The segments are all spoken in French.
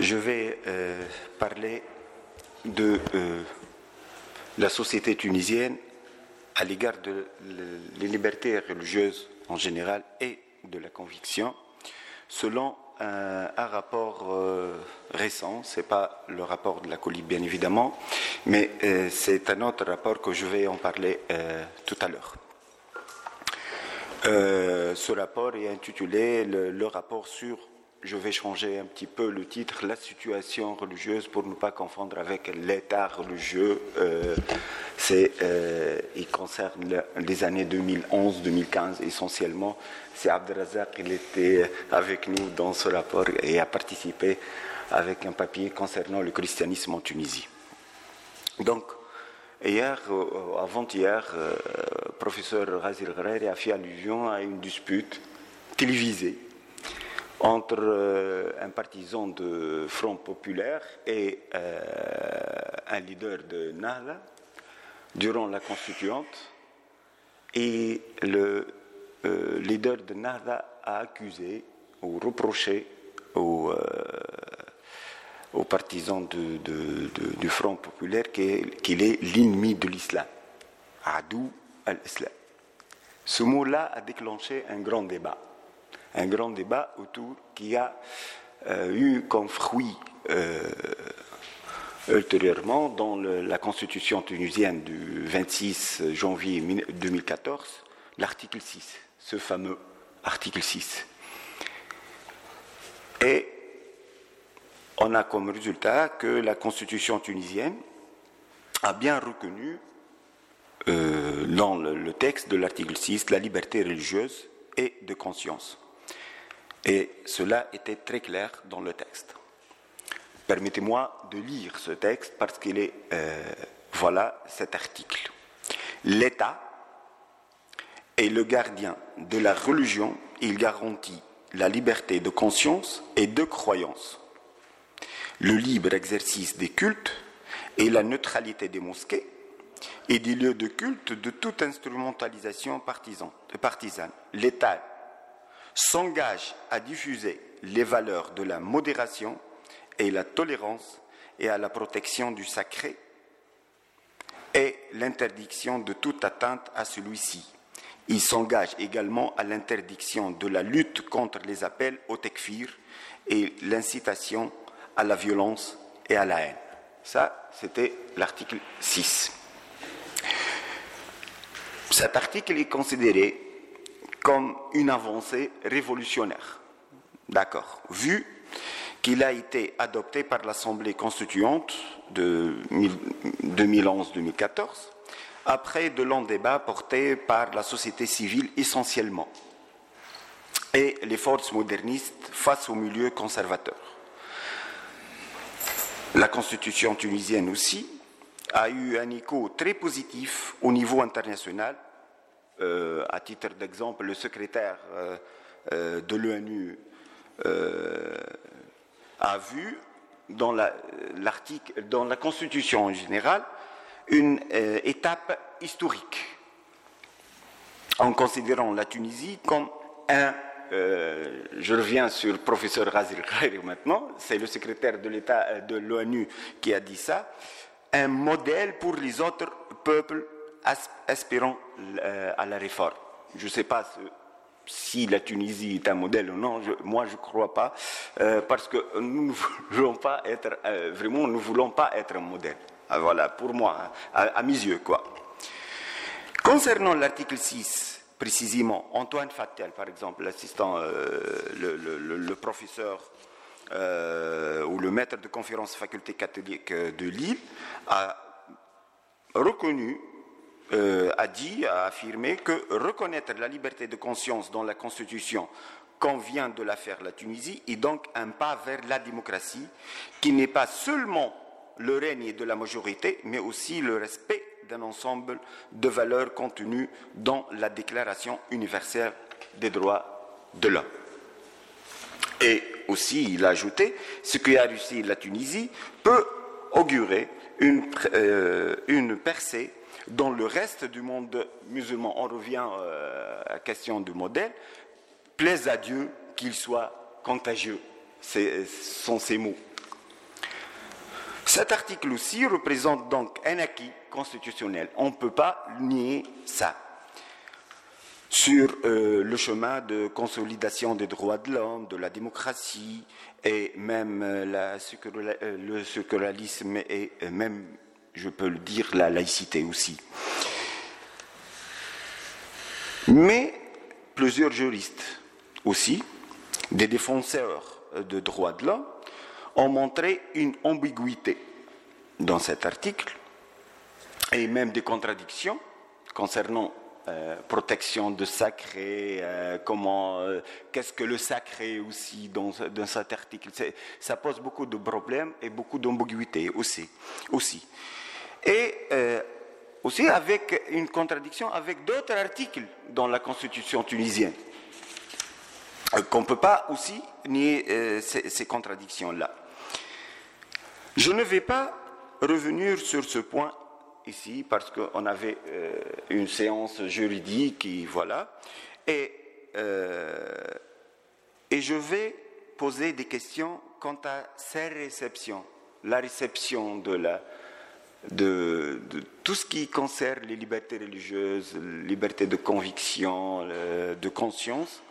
Je vais euh, parler de euh, la société tunisienne à l'égard de les libertés religieuses en général et de la conviction, selon un, rapport euh, récent. Ce n'est pas le rapport de la colline, bien évidemment, mais c'est un autre rapport que je vais en parler tout à l'heure. ce rapport est intitulé le rapport sur je vais changer un petit peu le titre, la situation religieuse, pour ne pas confondre avec l'état religieux. Euh, euh, il concerne les années 2011-2015 essentiellement. C'est Abdelrazak, il était avec nous dans ce rapport et a participé avec un papier concernant le christianisme en Tunisie. Donc, hier, euh, avant-hier, professeur Razir Gharari a fait allusion à une dispute télévisée entre euh, un partisan de Front populaire et euh, un leader de Nahda durant la constituante. Et le euh, leader de Nahda a accusé ou reproché aux, partisans du Front populaire qu'il est l'ennemi de l'islam. Adou al-Islam. Ce mot-là a déclenché un grand débat un grand débat autour qui a euh, eu comme fruit euh, ultérieurement dans la constitution tunisienne du 26 janvier 2014 l'article 6, ce fameux article 6. Et on a comme résultat que la constitution tunisienne a bien reconnu euh, dans le texte de l'article 6 la liberté religieuse et de conscience. Et cela était très clair dans le texte. Permettez-moi de lire ce texte parce qu'il est, euh, voilà cet article. L'État est le gardien de la religion, il garantit la liberté de conscience et de croyance, le libre exercice des cultes et la neutralité des mosquées et des lieux de culte de toute instrumentalisation partisane. L'État s'engage à diffuser les valeurs de la modération et la tolérance et à la protection du sacré et l'interdiction de toute atteinte à celui-ci. Il s'engage également à l'interdiction de la lutte contre les appels au tekfir et l'incitation à la violence et à la haine. Ça, c'était l'article 6. Cet article est considéré comme une avancée révolutionnaire. D'accord. Vu qu'il a été adopté par l'Assemblée constituante de 2011-2014, après de longs débats portés par la société civile essentiellement et les forces modernistes face au milieu conservateur. La constitution tunisienne aussi a eu un écho très positif au niveau international euh, à titre d'exemple, le secrétaire euh, euh, de l'ONU a vu dans la, dans la Constitution en général une étape historique en considérant la Tunisie comme un je reviens sur le professeur Razil Khairi maintenant, c'est le secrétaire de l'État de l'ONU qui a dit ça, un modèle pour les autres peuples aspirant euh, à la réforme. Je ne sais pas si la Tunisie est un modèle ou non, moi je ne crois pas, euh, parce que nous ne voulons pas être, euh, vraiment, nous voulons pas être un modèle. Ah, voilà, pour moi, à, mes yeux, quoi. Concernant l'article 6, précisément, Antoine Fattel, par exemple, l'assistant, le, professeur ou le maître de conférence faculté catholique de Lille, a reconnu euh, a dit, a affirmé que reconnaître la liberté de conscience dans la Constitution, comme vient de la faire la Tunisie, est donc un pas vers la démocratie, qui n'est pas seulement le règne de la majorité, mais aussi le respect d'un ensemble de valeurs contenues dans la Déclaration universelle des droits de l'homme. Et aussi, il a ajouté, ce qui a réussi la Tunisie peut augurer une, euh, une percée dans le reste du monde musulman, on revient euh, à la question du modèle, plaise à Dieu qu'il soit contagieux. Ce sont ces mots Cet article aussi représente donc un acquis constitutionnel. On ne peut pas nier ça. Sur euh, le chemin de consolidation des droits de l'homme, de la démocratie et même euh, euh, le sécularisme et même, je peux le dire, la laïcité aussi. Mais plusieurs juristes aussi, des défenseurs de droits de l'homme, ont montré une ambiguïté dans cet article et même des contradictions concernant euh, protection de sacré, euh, comment, euh, qu'est-ce que le sacré aussi dans, cet article. Ça pose beaucoup de problèmes et beaucoup d'ambiguïté aussi. Et aussi avec une contradiction avec d'autres articles dans la Constitution tunisienne qu'on ne peut pas aussi nier ces contradictions-là. Je ne vais pas revenir sur ce point ici parce qu'on avait euh, une séance juridique, et voilà, et, euh, et je vais poser des questions quant à ces réceptions, la réception de, la, de, tout ce qui concerne les libertés religieuses, liberté de conviction, de conscience,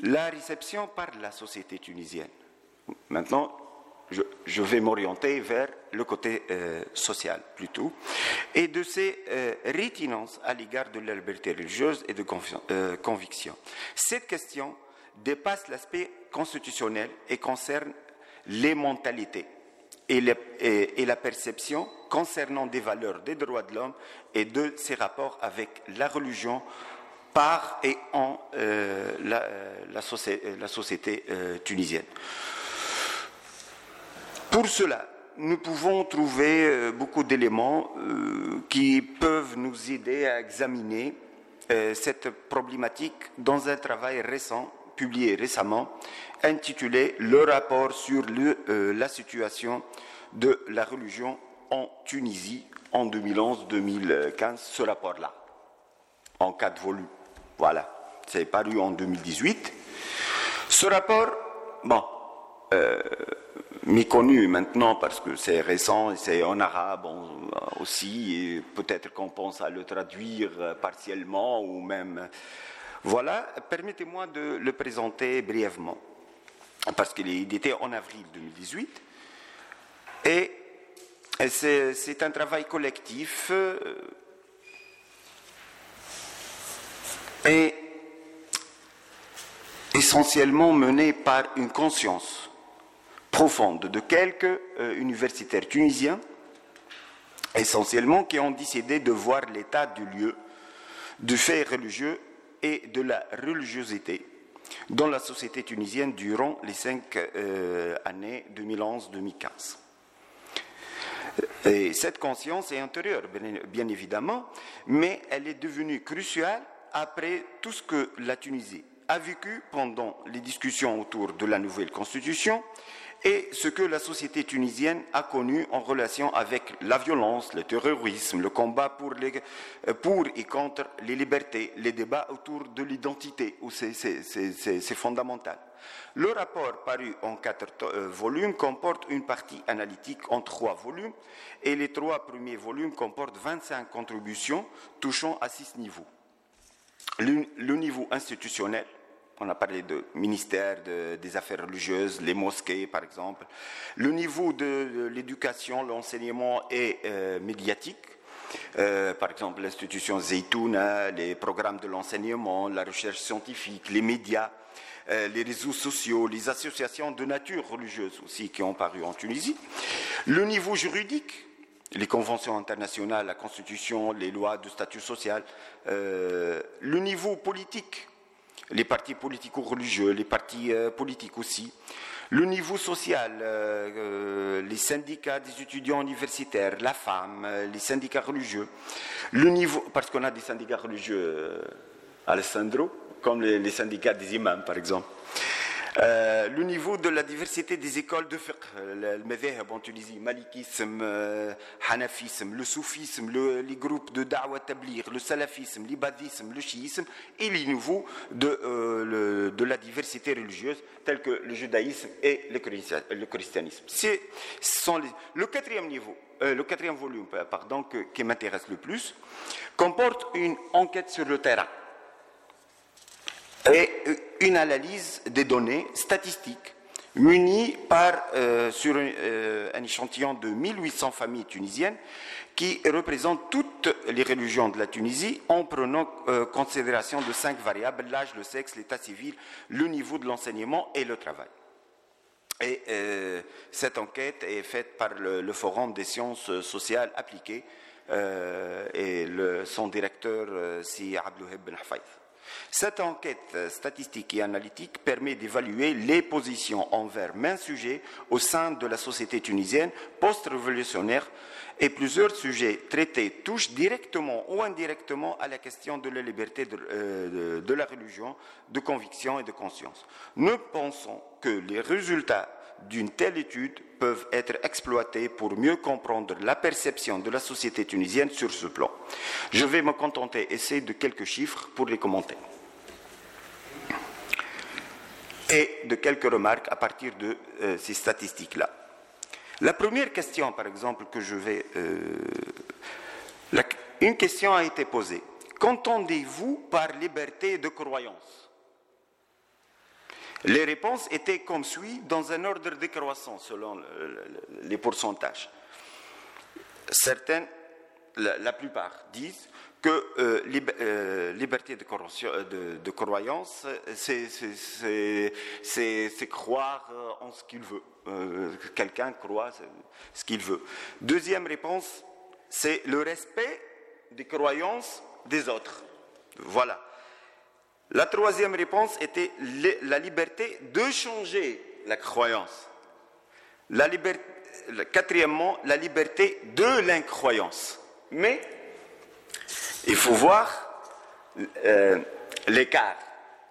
la réception par la société tunisienne. Maintenant, je, vais m'orienter vers le côté euh, social plutôt, et de ces euh, rétinences à l'égard de la liberté religieuse et de euh, conviction. Cette question dépasse l'aspect constitutionnel et concerne les mentalités et, la perception concernant des valeurs des droits de l'homme et de ses rapports avec la religion par et en la, la, société tunisienne. Pour cela, nous pouvons trouver euh, beaucoup d'éléments euh, qui peuvent nous aider à examiner euh, cette problématique dans un travail récent, publié récemment, intitulé Le rapport sur la situation de la religion en Tunisie en 2011-2015, ce rapport-là, en quatre volumes. Voilà, c'est paru en 2018. Ce rapport, bon, méconnu maintenant parce que c'est récent c'est en arabe aussi, et peut-être qu'on pense à le traduire partiellement ou même. Voilà, permettez-moi de le présenter brièvement, parce qu'il était en avril 2018, et c'est un travail collectif euh, et essentiellement mené par une conscience profonde de quelques euh, universitaires tunisiens, essentiellement, qui ont décidé de voir l'état du lieu, du fait religieux et de la religiosité dans la société tunisienne durant les cinq euh, années 2011-2015. Et cette conscience est intérieure, bien évidemment, mais elle est devenue cruciale après tout ce que la Tunisie a vécu pendant les discussions autour de la nouvelle constitution et ce que la société tunisienne a connu en relation avec la violence, le terrorisme, le combat pour, euh, et contre les libertés, les débats autour de l'identité, où c'est fondamental. Le rapport paru en quatre euh, volumes comporte une partie analytique en trois volumes et les trois premiers volumes comportent 25 contributions touchant à six niveaux. le niveau institutionnel, on a parlé de ministère des Affaires religieuses, les mosquées par exemple. Le niveau de, l'éducation, l'enseignement est euh, médiatique. Euh, par exemple, l'institution Zeytouna, les programmes de l'enseignement, la recherche scientifique, les médias, euh, les réseaux sociaux, les associations de nature religieuse aussi qui ont paru en Tunisie. Le niveau juridique, les conventions internationales, la constitution, les lois de statut social. le niveau politique, les partis politico-religieux, les partis euh, politiques aussi. Le niveau social, euh, euh, les syndicats des étudiants universitaires, la femme, les syndicats religieux. Le niveau, parce qu'on a des syndicats religieux, Alessandro, comme les, syndicats des imams par exemple. Euh, le niveau de la diversité des écoles de fiqh, le en Tunisie, malikisme, euh, hanafisme, le soufisme, les groupes de da'wah tablir, le salafisme, l'ibadisme, le chiisme, et les niveaux de, euh, de la diversité religieuse, tels que le judaïsme et le, christianisme. C'est, le quatrième niveau, le quatrième volume, pardon, qui m'intéresse le plus, comporte une enquête sur le terrain et une analyse des données statistiques munies par, euh, sur euh, un échantillon de 1800 familles tunisiennes qui représentent toutes les religions de la Tunisie en prenant euh, considération de cinq variables, l'âge, le sexe, l'état civil, le niveau de l'enseignement et le travail. Et cette enquête est faite par le, Forum des sciences sociales appliquées et son directeur, c'est Abdouheb Ben cette enquête statistique et analytique permet d'évaluer les positions envers main sujet au sein de la société tunisienne post-révolutionnaire et plusieurs sujets traités touchent directement ou indirectement à la question de la liberté de, euh, de la religion, de conviction et de conscience. Nous pensons que les résultats d'une telle étude peuvent être exploités pour mieux comprendre la perception de la société tunisienne sur ce plan. Je vais me contenter, essayer de quelques chiffres pour les commenter. Et de quelques remarques à partir de euh, ces statistiques-là. La première question, par exemple, que je vais... Euh, une question a été posée. Qu'entendez-vous par liberté de croyance? Les réponses étaient comme suit, dans un ordre décroissant selon les pourcentages. Certaines, la, plupart, disent que euh, euh, liberté de, euh, croyance, c'est croire en ce qu'il veut. Quelqu'un croit ce qu'il veut. Deuxième réponse, c'est le respect des croyances des autres. Voilà. La troisième réponse était la liberté de changer la croyance. Quatrièmement, la liberté de l'incroyance. Mais il faut voir euh, l'écart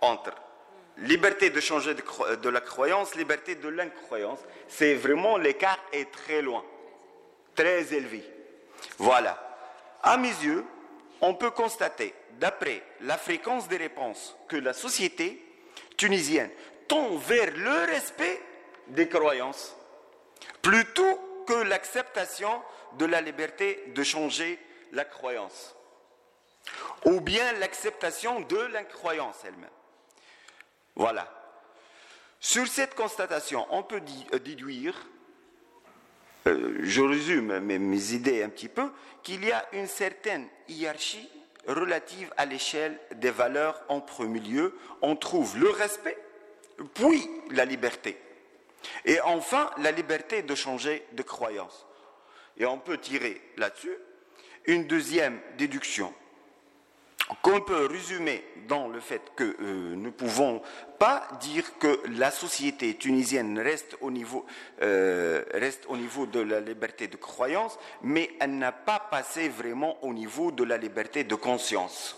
entre liberté de changer de, de la croyance, liberté de l'incroyance. C'est vraiment l'écart est très loin, très élevé. Voilà. À mes yeux, on peut constater d'après la fréquence des réponses que la société tunisienne tend vers le respect des croyances, plutôt que l'acceptation de la liberté de changer la croyance, ou bien l'acceptation de l'incroyance elle-même. Voilà. Sur cette constatation, on peut euh, déduire, euh, je résume mes idées un petit peu, qu'il y a une certaine hiérarchie relative à l'échelle des valeurs en premier lieu, on trouve le respect, puis la liberté. Et enfin, la liberté de changer de croyance. Et on peut tirer là-dessus une deuxième déduction qu'on peut résumer dans le fait que euh, nous ne pouvons pas dire que la société tunisienne reste au, niveau, euh, reste au niveau de la liberté de croyance, mais elle n'a pas passé vraiment au niveau de la liberté de conscience.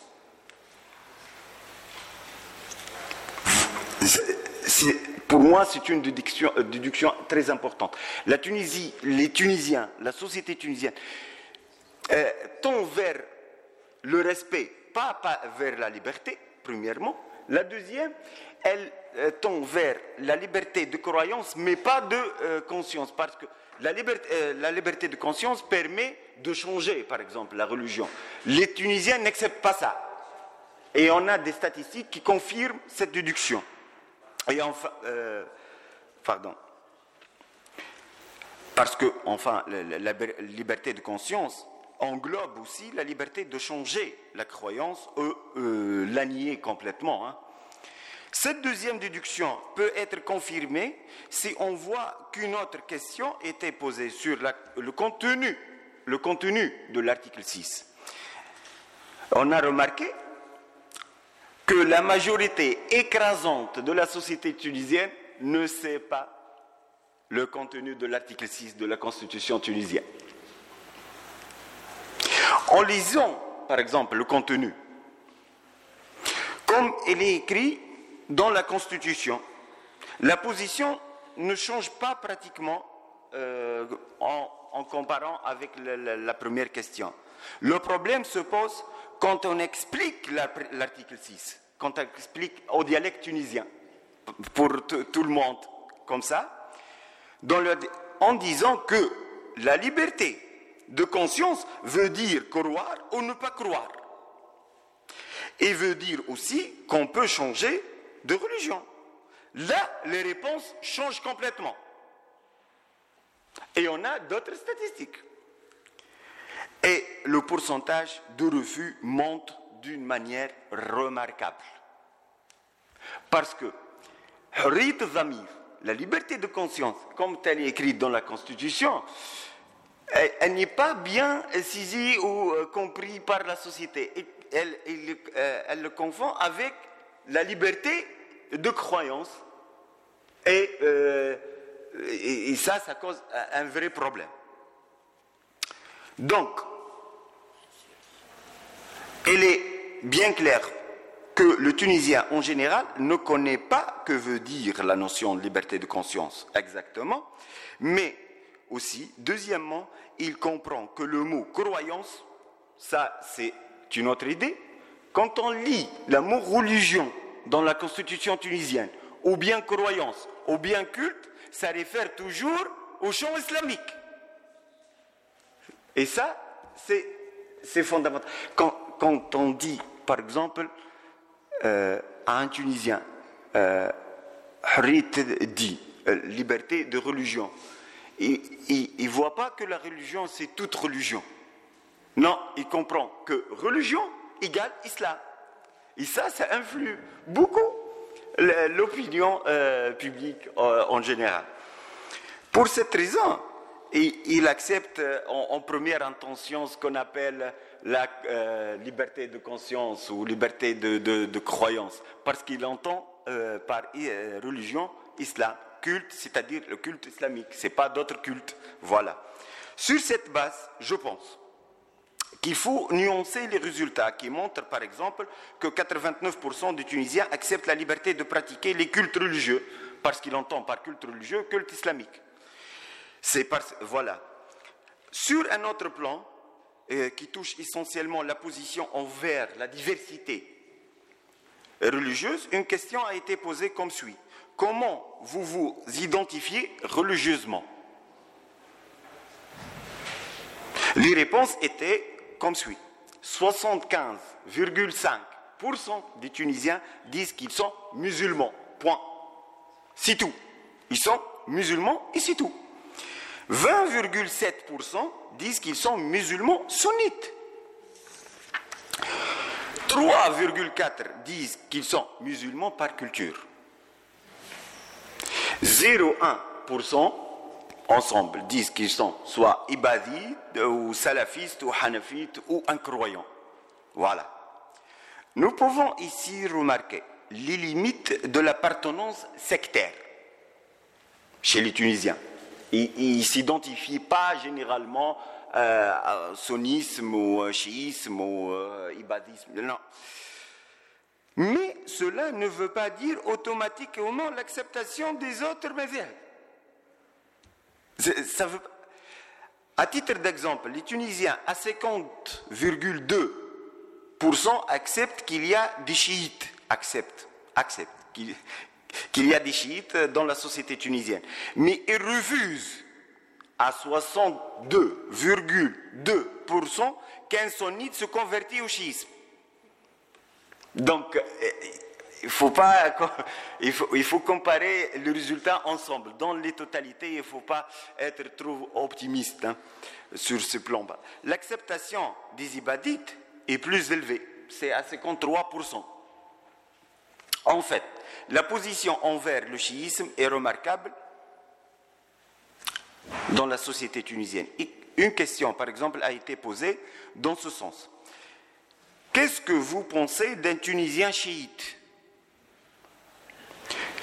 pour moi, c'est une déduction, euh, déduction, très importante. La Tunisie, les Tunisiens, la société tunisienne, tend vers le respect pas, vers la liberté, premièrement. La deuxième, elle euh, tend vers la liberté de croyance, mais pas de euh, conscience, parce que la liberté, euh, la liberté, de conscience permet de changer, par exemple, la religion. Les Tunisiens n'acceptent pas ça. Et on a des statistiques qui confirment cette déduction. Et enfin, pardon. Parce que, enfin, la liberté de conscience, englobe aussi la liberté de changer la croyance ou euh, la nier complètement. Hein. Cette deuxième déduction peut être confirmée si on voit qu'une autre question était posée sur le contenu, le contenu de l'article 6. On a remarqué que la majorité écrasante de la société tunisienne ne sait pas le contenu de l'article 6 de la Constitution tunisienne. En lisant, par exemple, le contenu, comme il est écrit dans la Constitution, la position ne change pas pratiquement euh, en, comparant avec la, première question. Le problème se pose quand on explique l'article 6, quand on explique au dialecte tunisien, pour tout le monde, comme ça, en disant que la liberté de conscience veut dire croire ou ne pas croire. Et veut dire aussi qu'on peut changer de religion. Là, les réponses changent complètement. Et on a d'autres statistiques. Et le pourcentage de refus monte d'une manière remarquable. Parce que la liberté de conscience, comme elle est écrite dans la Constitution, elle, n'est pas bien saisie ou euh, comprise par la société. Elle, euh, elle, le confond avec la liberté de croyance. Et, euh, et, ça, ça cause un vrai problème. Donc, il est bien clair que le Tunisien en général ne connaît pas que veut dire la notion de liberté de conscience exactement, mais aussi, deuxièmement, il comprend que le mot croyance, ça c'est une autre idée. Quand on lit le mot religion dans la constitution tunisienne, ou bien croyance, ou bien culte, ça réfère toujours au champ islamique. Et ça, c'est fondamental. Quand, on dit, par exemple, euh, à un Tunisien, euh, dit, euh, liberté de religion, il ne voit pas que la religion, c'est toute religion. Non, il comprend que religion égale islam. Et ça, ça influe beaucoup l'opinion euh, publique euh, en général. Pour cette raison, il, accepte euh, en, première intention ce qu'on appelle la liberté de conscience ou liberté de, croyance, parce qu'il entend par religion islam culte, c'est-à-dire le culte islamique. Ce n'est pas d'autres cultes. Voilà. Sur cette base, je pense qu'il faut nuancer les résultats qui montrent par exemple que 89% des Tunisiens acceptent la liberté de pratiquer les cultes religieux, parce qu'ils entendent par culte religieux culte islamique. C'est voilà. Sur un autre plan, euh, qui touche essentiellement la position envers la diversité religieuse, une question a été posée comme suit comment vous vous identifiez religieusement Les réponses étaient comme suit. 75,5% des Tunisiens disent qu'ils sont musulmans. Point. C'est tout. Ils sont musulmans et c'est tout. 20,7% disent qu'ils sont musulmans sunnites. 3,4% disent qu'ils sont musulmans par culture. 0,1% ensemble disent qu'ils sont soit ibadites ou salafistes ou hanafites ou incroyants. Voilà. Nous pouvons ici remarquer les limites de l'appartenance sectaire chez les Tunisiens. Ils ne s'identifient pas généralement euh, à sunnisme ou chiisme ou euh, ibadisme. Non. Mais cela ne veut pas dire automatiquement l'acceptation des autres médias. Ça veut... À titre d'exemple, les Tunisiens à 50,2% acceptent qu'il y a des chiites, acceptent, acceptent qu'il y a des chiites dans la société tunisienne. Mais ils refusent à 62,2% qu'un sunnite se convertit au chiisme. Donc, euh, il faut, pas, comparer les résultats ensemble. Dans les totalités, il ne faut pas être trop optimiste hein, sur ce plan. -là. L'acceptation des ibadites est plus élevée, c'est à 53%. En fait, la position envers le chiisme est remarquable dans la société tunisienne. Une question, par exemple, a été posée dans ce sens. Qu'est-ce que vous pensez d'un Tunisien chiite?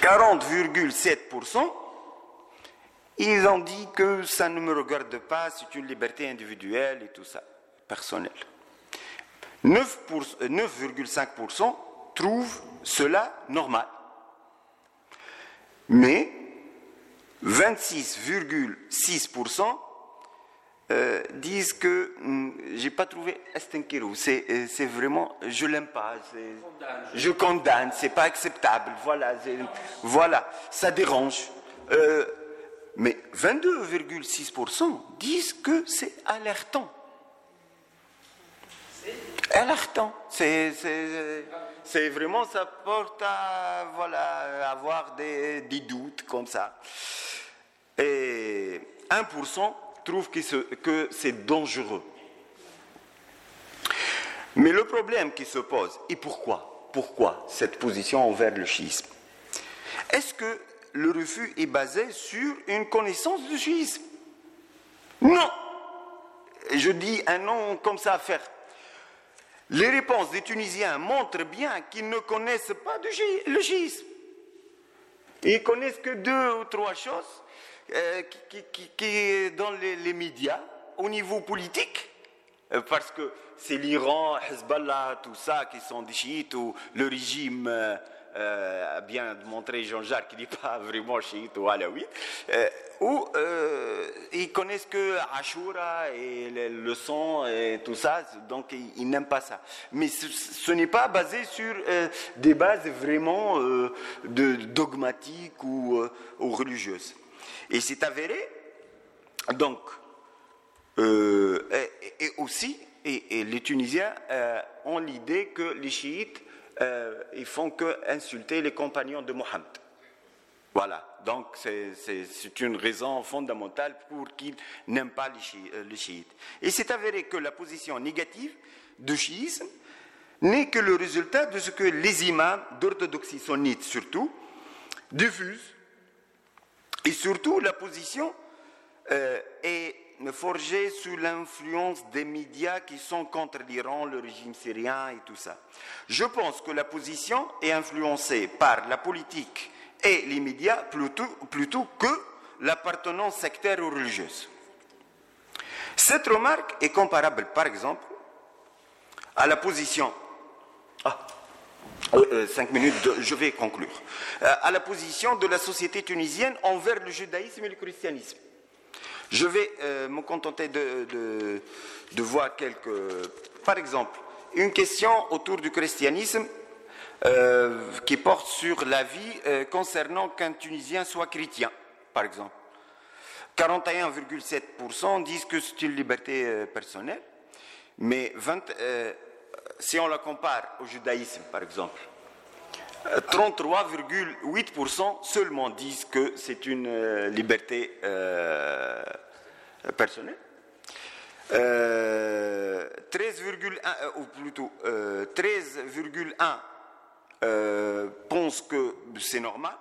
40,7%, ils ont dit que ça ne me regarde pas, c'est une liberté individuelle et tout ça, personnelle. 9,5% trouvent cela normal. Mais 26,6% euh, disent que hmm, j'ai pas trouvé Estenkiru. C'est, euh, c'est vraiment, je l'aime pas. je condamne. C'est pas acceptable. Voilà, voilà, ça dérange. Euh, mais 22,6% disent que c'est alertant. Alertant. C'est, c'est, vraiment, ça porte à voilà, avoir des, des doutes comme ça. Et 1% trouve que c'est dangereux. Mais le problème qui se pose, et pourquoi Pourquoi cette position envers le schisme Est-ce que le refus est basé sur une connaissance du schisme Non Je dis un nom comme ça à faire. Les réponses des Tunisiens montrent bien qu'ils ne connaissent pas le schisme. Ils connaissent que deux ou trois choses euh, qui, est dans les, médias, au niveau politique, euh, parce que c'est l'Iran, Hezbollah, tout ça, qui sont des chiites, ou le régime euh, a bien montré Jean-Jacques qu'il n'est pas vraiment chiite ou alaouite, ou ils connaissent que Ashura et le, sang et tout ça, donc ils, n'aiment pas ça. Mais ce, n'est pas basé sur des bases vraiment dogmatiques ou religieuses. Et c'est avéré, donc, euh, et, aussi, et, les Tunisiens euh, ont l'idée que les chiites, euh, ils font que insulter les compagnons de Mohammed. Voilà, donc c'est une raison fondamentale pour qu'ils n'aiment pas les, chiites. Et c'est avéré que la position négative du chiisme n'est que le résultat de ce que les imams d'orthodoxie sunnite surtout diffusent et surtout, la position euh, est forgée sous l'influence des médias qui sont contre l'Iran, le régime syrien et tout ça. Je pense que la position est influencée par la politique et les médias plutôt, plutôt que l'appartenance sectaire ou religieuse. Cette remarque est comparable, par exemple, à la position. Ah, euh, cinq minutes, je vais conclure. Euh, à la position de la société tunisienne envers le judaïsme et le christianisme. Je vais euh, me contenter de, voir quelques. Par exemple, une question autour du christianisme qui porte sur la vie concernant qu'un Tunisien soit chrétien, par exemple. 41,7% disent que c'est une liberté personnelle, mais 20, si on la compare au judaïsme, par exemple, 33,8% seulement disent que c'est une euh, liberté euh, personnelle. 13,1 euh, ou plutôt 13,1 pensent que c'est normal.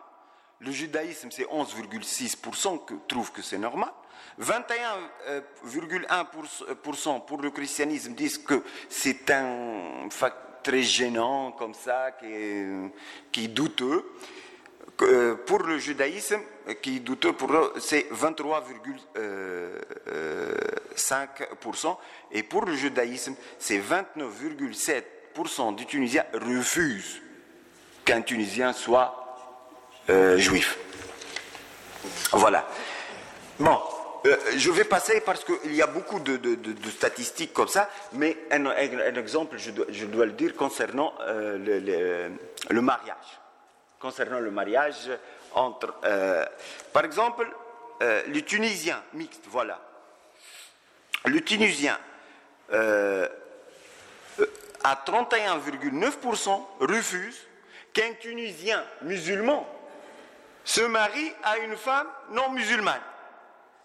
Le judaïsme, c'est 11,6% qui trouvent que c'est normal. 21,1% pour le christianisme disent que c'est un facteur très gênant comme ça, qui est, douteux. Pour le judaïsme, qui est douteux pour c'est 23,5%. Et pour le judaïsme, c'est 29,7% des Tunisiens refusent qu'un Tunisien soit euh. Voilà. Bon, euh, je vais passer parce qu'il y a beaucoup de, statistiques comme ça, mais un, exemple, je dois, le dire, concernant euh, le, mariage. Concernant le mariage entre. Euh, par exemple, le Tunisien mixte, voilà. Le Tunisien à 31,9% refuse qu'un Tunisien musulman se marie à une femme non musulmane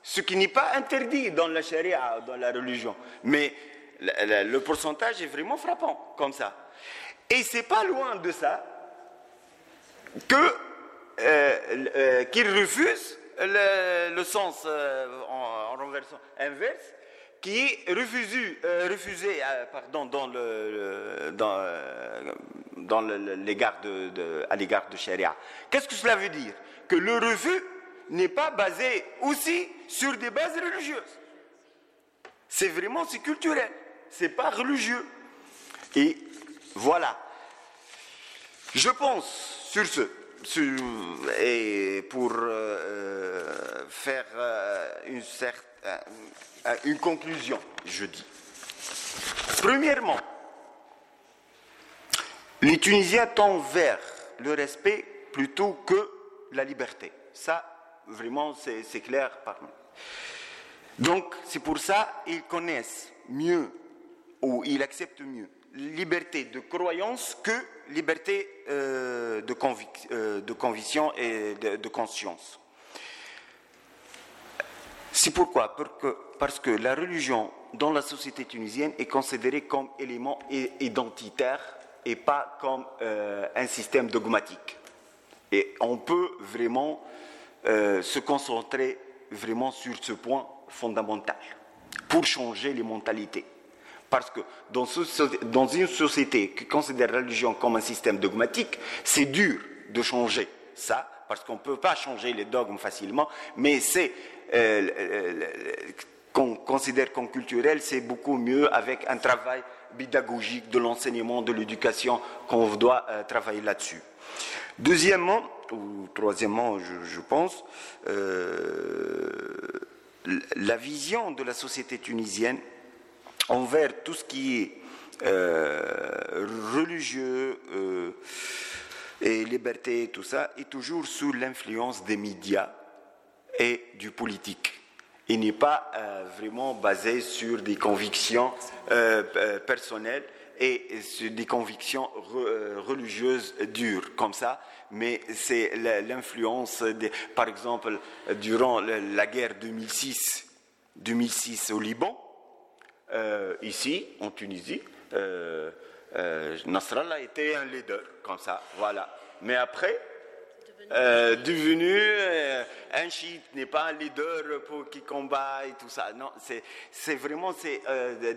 ce qui n'est pas interdit dans la charia, dans la religion. Mais le, pourcentage est vraiment frappant, comme ça. Et c'est pas loin de ça que euh, euh, qu'il refuse le, sens euh, en, renversant inverse, qui est refusé, refusé pardon, dans le, dans, de, à l'égard de charia. Qu'est-ce que cela veut dire? Que le refus n'est pas basé aussi sur des bases religieuses. C'est vraiment, c'est culturel, c'est pas religieux. Et voilà. Je pense sur ce, et pour faire une, une conclusion, je dis. Premièrement, les Tunisiens tendent vers le respect plutôt que la liberté. Ça, vraiment, c'est clair par nous. Donc, c'est pour ça qu'ils connaissent mieux, ou ils acceptent mieux, liberté de croyance que liberté euh, de, euh, de, conviction et de, conscience. C'est pourquoi Parce que la religion dans la société tunisienne est considérée comme élément identitaire et pas comme euh, un système dogmatique. Et on peut vraiment euh, se concentrer vraiment sur ce point fondamental pour changer les mentalités. Parce que dans, une société qui considère la religion comme un système dogmatique, c'est dur de changer ça, parce qu'on ne peut pas changer les dogmes facilement, mais c'est euh, qu'on considère comme culturel, c'est beaucoup mieux avec un travail pédagogique de l'enseignement, de l'éducation, qu'on doit euh, travailler là-dessus. Deuxièmement, ou troisièmement, je, pense, euh, la vision de la société tunisienne envers tout ce qui est euh, religieux et liberté, tout ça, est toujours sous l'influence des médias et du politique. Il n'est pas euh, vraiment basé sur des convictions euh, euh, personnelles et des convictions religieuses dures comme ça, mais c'est l'influence, par exemple, durant la guerre 2006, 2006 au Liban, ici, en Tunisie, Nasrallah était un leader, comme ça, voilà. Mais après, euh, devenu euh, un chiite n'est pas un leader pour qui combat et tout ça. Non, c'est vraiment c'est euh,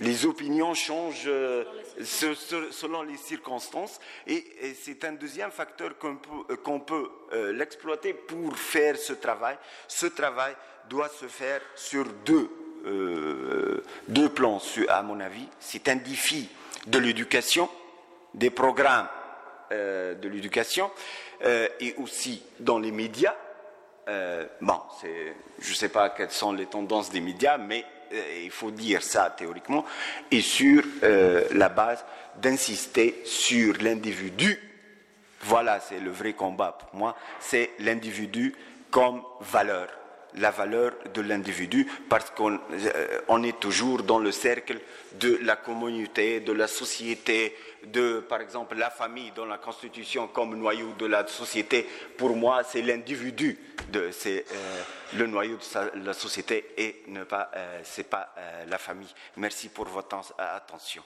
les, opinions changent selon les circonstances et, c'est un deuxième facteur qu'on peut, qu'on peut l'exploiter pour faire ce travail. Ce travail doit se faire sur deux deux plans, à mon avis. C'est un défi de l'éducation, des programmes de l'éducation euh, et aussi dans les médias. Euh, bon, je ne sais pas quelles sont les tendances des médias, mais euh, il faut dire ça théoriquement, et sur la base d'insister sur l'individu. Voilà, c'est le vrai combat pour moi, c'est l'individu comme valeur la valeur de l'individu parce qu'on euh, est toujours dans le cercle de la communauté, de la société, de, par exemple, la famille dans la Constitution comme noyau de la société. Pour moi, c'est l'individu, c'est euh, le noyau de la société et ne pas, euh, c'est pas la famille. Merci pour votre attention.